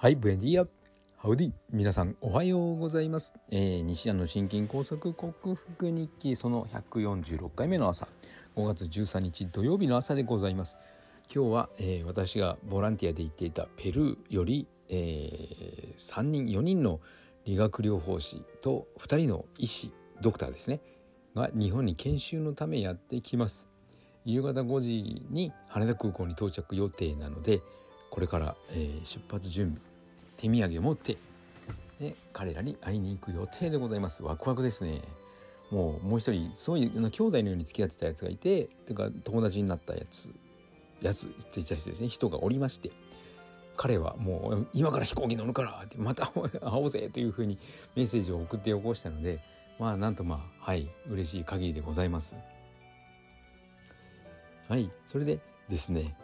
はい、ブエンディア。ハウディ。皆さん、おはようございます。えー、西安の心筋梗塞克服日記、その146回目の朝、5月13日土曜日の朝でございます。今日は、えー、私がボランティアで行っていたペルーより、えー、3人、4人の理学療法士と2人の医師、ドクターですね、が日本に研修のためやってきます。夕方5時に羽田空港に到着予定なので、これから、えー、出発準備手土産を持ってで彼らに会いに行く予定でございます。ワクワクですね。もうもう一人そういう兄弟のように付き合ってたやつがいててか友達になったやつやつって言った人ですね。人がおりまして。彼はもう今から飛行機乗るからってまた会おうぜというふうにメッセージを送ってよこしたのでまあなんとまあはい嬉しい限りでございます。はいそれでですね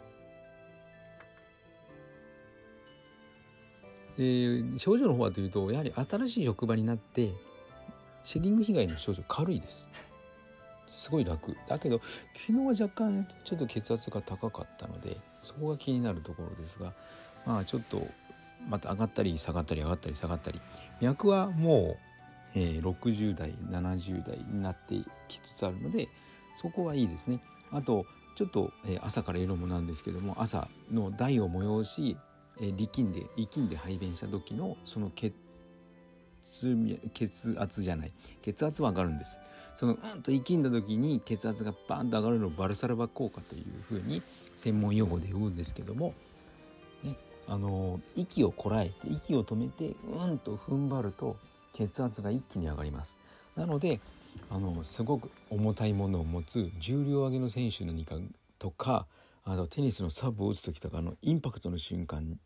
えー、症状の方はというとやはり新しい職場になってシェディング被害の症状軽いです。すごい楽。だけど昨日は若干ちょっと血圧が高かったのでそこが気になるところですがまあちょっとまた上がったり下がったり上がったり下がったり。脈はもう、えー、60代70代になってきつつあるのでそこはいいですね。あとちょっと、えー、朝から色もなんですけども朝の台を催しえ力んで力んで排便した時のその血血圧じゃない。血圧は上がるんです。そのうんと力んだ時に血圧がバンと上がるのをバルサルバ効果というふうに専門用語で言うんですけども、ね、あの息をこらえて息を止めてうんと踏ん張ると血圧が一気に上がります。なのであのすごく重たいものを持つ重量挙げの選手何かとかあとテニスのサーブを打つ時とかのインパクトの瞬間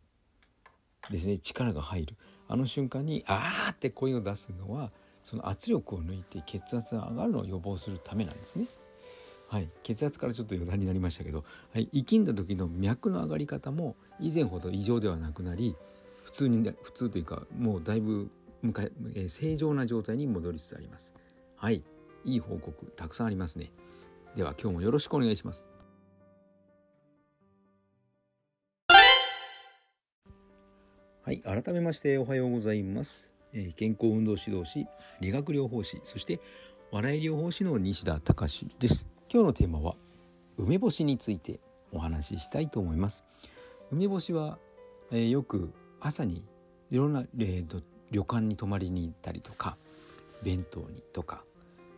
ですね力が入るあの瞬間に「あー!」って声を出すのはその圧力を抜いて血圧が上がるのを予防するためなんですね。はい、血圧からちょっと余談になりましたけど、はい、生きんだ時の脈の上がり方も以前ほど異常ではなくなり普通に普通というかもうだいぶ向え正常な状態に戻りつつあります。はい、いい報告たくさんありますね。では今日もよろしくお願いします。はい、改めましておはようございます。えー、健康運動指導士、理学療法士、そして笑い療法士の西田隆です。今日のテーマは梅干しについてお話ししたいと思います。梅干しは、えー、よく朝にいろんな、えーと、旅館に泊まりに行ったりとか弁当にとか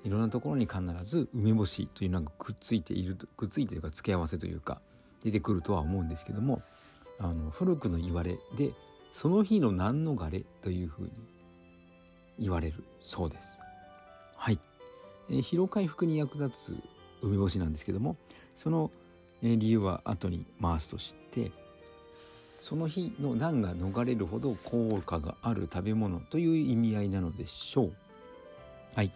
いろんなところに必ず梅干しというのがくっついているくっついているか付け合わせというか出てくるとは思うんですけどもあの古くの言われでその日の何逃れというふうに言われるそうです。はい、えー、疲労回復に役立つ梅干しなんですけどもその、えー、理由は後に回すとしてその日の難が逃れるほど効果がある食べ物という意味合いなのでしょう。はい、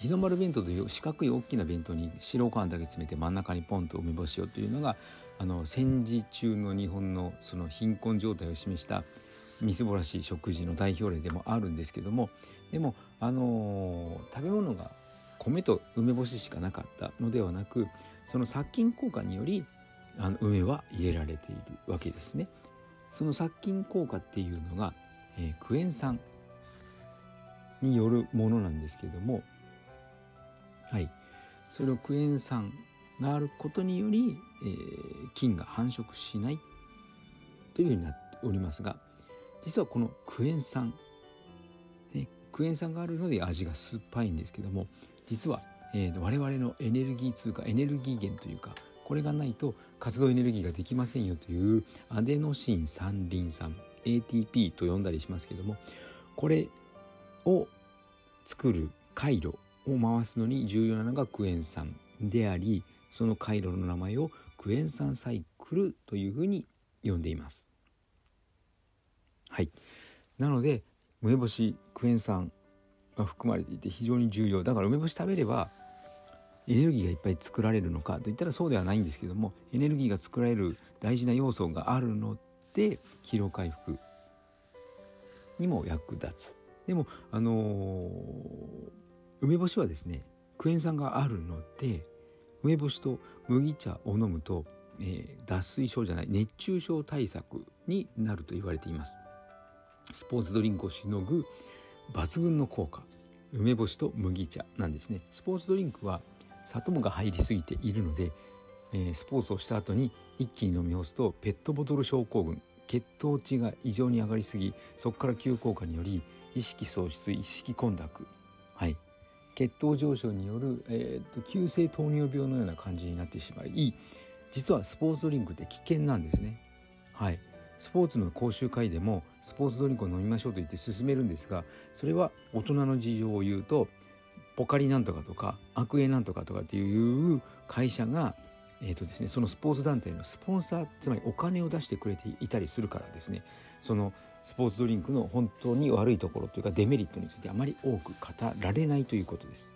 日の丸弁当という四角い大きな弁当に白ご飯だけ詰めて真ん中にポンと梅干しをというのがあの戦時中の日本のその貧困状態を示したみすぼらしい食事の代表例でもあるんですけどもでもあのー、食べ物が米と梅干ししかなかったのではなくその殺菌効果によりあの梅は入れられているわけですね。その殺菌効果っていうのが、えー、クエン酸によるものなんですけれどもはいそれをクエン酸があることにより、えー、菌が繁殖しないというふうになっておりますが実はこのクエン酸、ね、クエン酸があるので味が酸っぱいんですけども実は、えー、我々のエネルギー通貨エネルギー源というかこれがないと活動エネルギーができませんよというアデノシン三リン酸 ATP と呼んだりしますけどもこれを作る回路を回すのに重要なのがクエン酸でありその回路の名前をクエン酸サイクルというふうに呼んでいます。はい。なので梅干しクエン酸が含まれていて非常に重要。だから梅干し食べればエネルギーがいっぱい作られるのかといったらそうではないんですけどもエネルギーが作られる大事な要素があるので疲労回復にも役立つ。でもあのー、梅干しはですねクエン酸があるので梅干しと麦茶を飲むと、えー、脱水症じゃない熱中症対策になると言われています。スポーツドリンクをしのぐ抜群の効果。梅干しと麦茶なんですね。スポーツドリンクは砂糖が入りすぎているので、えー、スポーツをした後に一気に飲み干すとペットボトル症候群血糖値が異常に上がりすぎそこから急降下により意識喪失意識混濁。はい。血糖上昇による、えーと、急性糖尿病のような感じになってしまい実はスポーツドリンクって危険なんですね。はい。スポーツの講習会でもスポーツドリンクを飲みましょうと言って勧めるんですがそれは大人の事情を言うとポカリなんとかとかアクエなんとかとかっていう会社が、えーとですね、そのスポーツ団体のスポンサーつまりお金を出してくれていたりするからですねそのスポーツドリンクの本当に悪いところというかデメリットについてあまり多く語られないということです。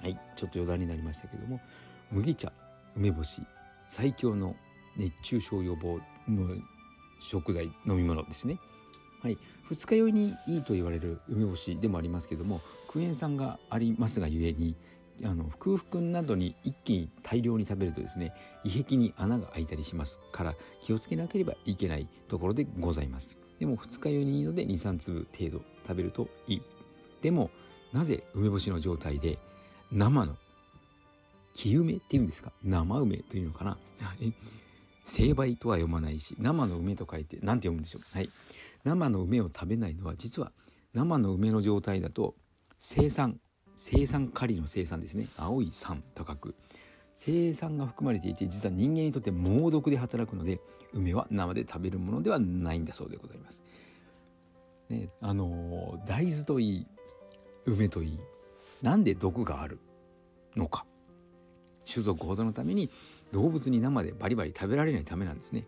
はいちょっと余談になりましたけども麦茶梅干し最強の熱中症予防の食材飲み物ですね。はい、二日酔いにいいと言われる梅干しでもありますけどもクエン酸がありますがゆえにあの空腹などに一気に大量に食べるとですね胃壁に穴が開いたりしますから気をつけなければいけないところでございます。でも二日酔いにいいので23粒程度食べるといい。でもなぜ梅干しの状態で生の木梅っていうんですか？生梅というのかな？成敗とは読まないし生の梅と書いて何て読むんでしょう？はい。生の梅を食べないのは実は生の梅の状態だと生酸生酸カリの生酸ですね。青い酸と書く。生酸が含まれていて実は人間にとって猛毒で働くので梅は生で食べるものではないんだそうでございます。ね、あの大豆といい梅といいなんで毒があるのか。種族ほどのために動物に生でバリバリ食べられないためなんですね。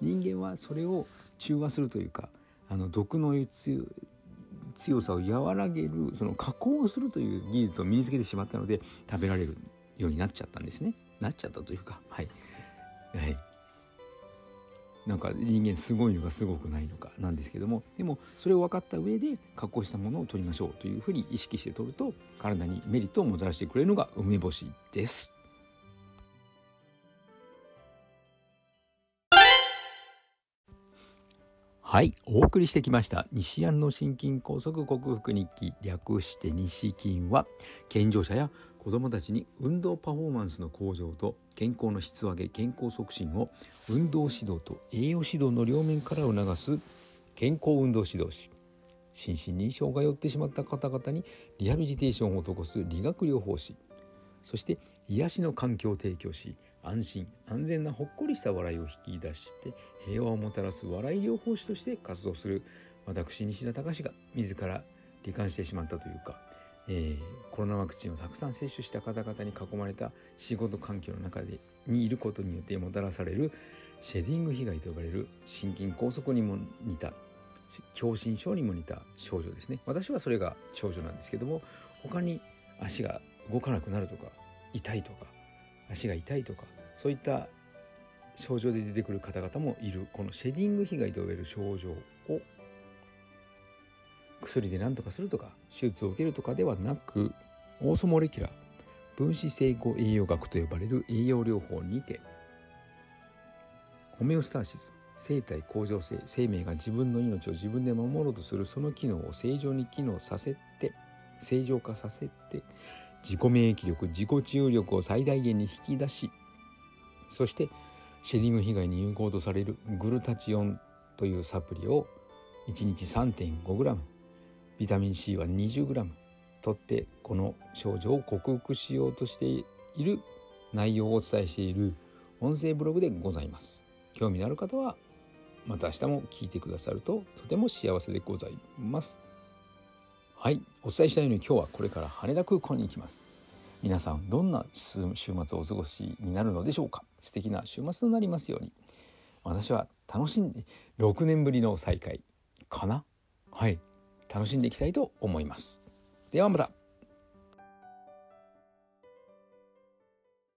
人間はそれを中和するというかあの毒の強さを和らげるその加工をするという技術を身につけてしまったので食べられるようになっちゃったんですね。なっちゃったというかはい。はいなんか人間すごいのかすごくないのかなんですけどもでもそれを分かった上で加工したものを取りましょうというふうに意識して取ると体にメリットをもたらしてくれるのが梅干しです。はいお送りしてきました。西安の心筋梗塞克服日記。略して西筋は健常者や子どもたちに運動パフォーマンスの向上と健康の質を上げ健康促進を運動指導と栄養指導の両面から促す健康運動指導士。心身に障害を負ってしまった方々にリハビリテーションを施す理学療法士。そして癒しの環境を提供し安心安全なほっこりした笑いを引き出して平和をもたらす笑い療法士として活動する。私西田隆が自ら罹患してしまったというか、えー、コロナワクチンをたくさん接種した方々に囲まれた仕事環境の中でにいることによってもたらされるシェディング被害と呼ばれる心筋梗塞にも似た狭心症にも似た症状ですね。私はそれが症状なんですけども他に足が動かなくなるとか痛いとか足が痛いとかそういった症状で出てくる方々もいる。このシェディング被害と呼ばれる症状を薬で何とかするとか手術を受けるとかではなくオーソモレキュラー分子整合栄養学と呼ばれる栄養療法にてホメオスターシス生体向上性生命が自分の命を自分で守ろうとするその機能を正常に機能させて正常化させて自己免疫力自己治癒力を最大限に引き出しそしてシェディング被害に有効とされるグルタチオンというサプリを1日 3.5g ビタミン C は 20g とってこの症状を克服しようとしている内容をお伝えしている音声ブログでございます。興味のある方はまた明日も聞いてくださるととても幸せでございます。はい。お伝えしたように今日はこれから羽田空港に行きます。皆さんどんな週末をお過ごしになるのでしょうか？素敵な週末となりますように。私は楽しんで6年ぶりの再会かな？はい。楽しんでいきたいと思います。ではまた。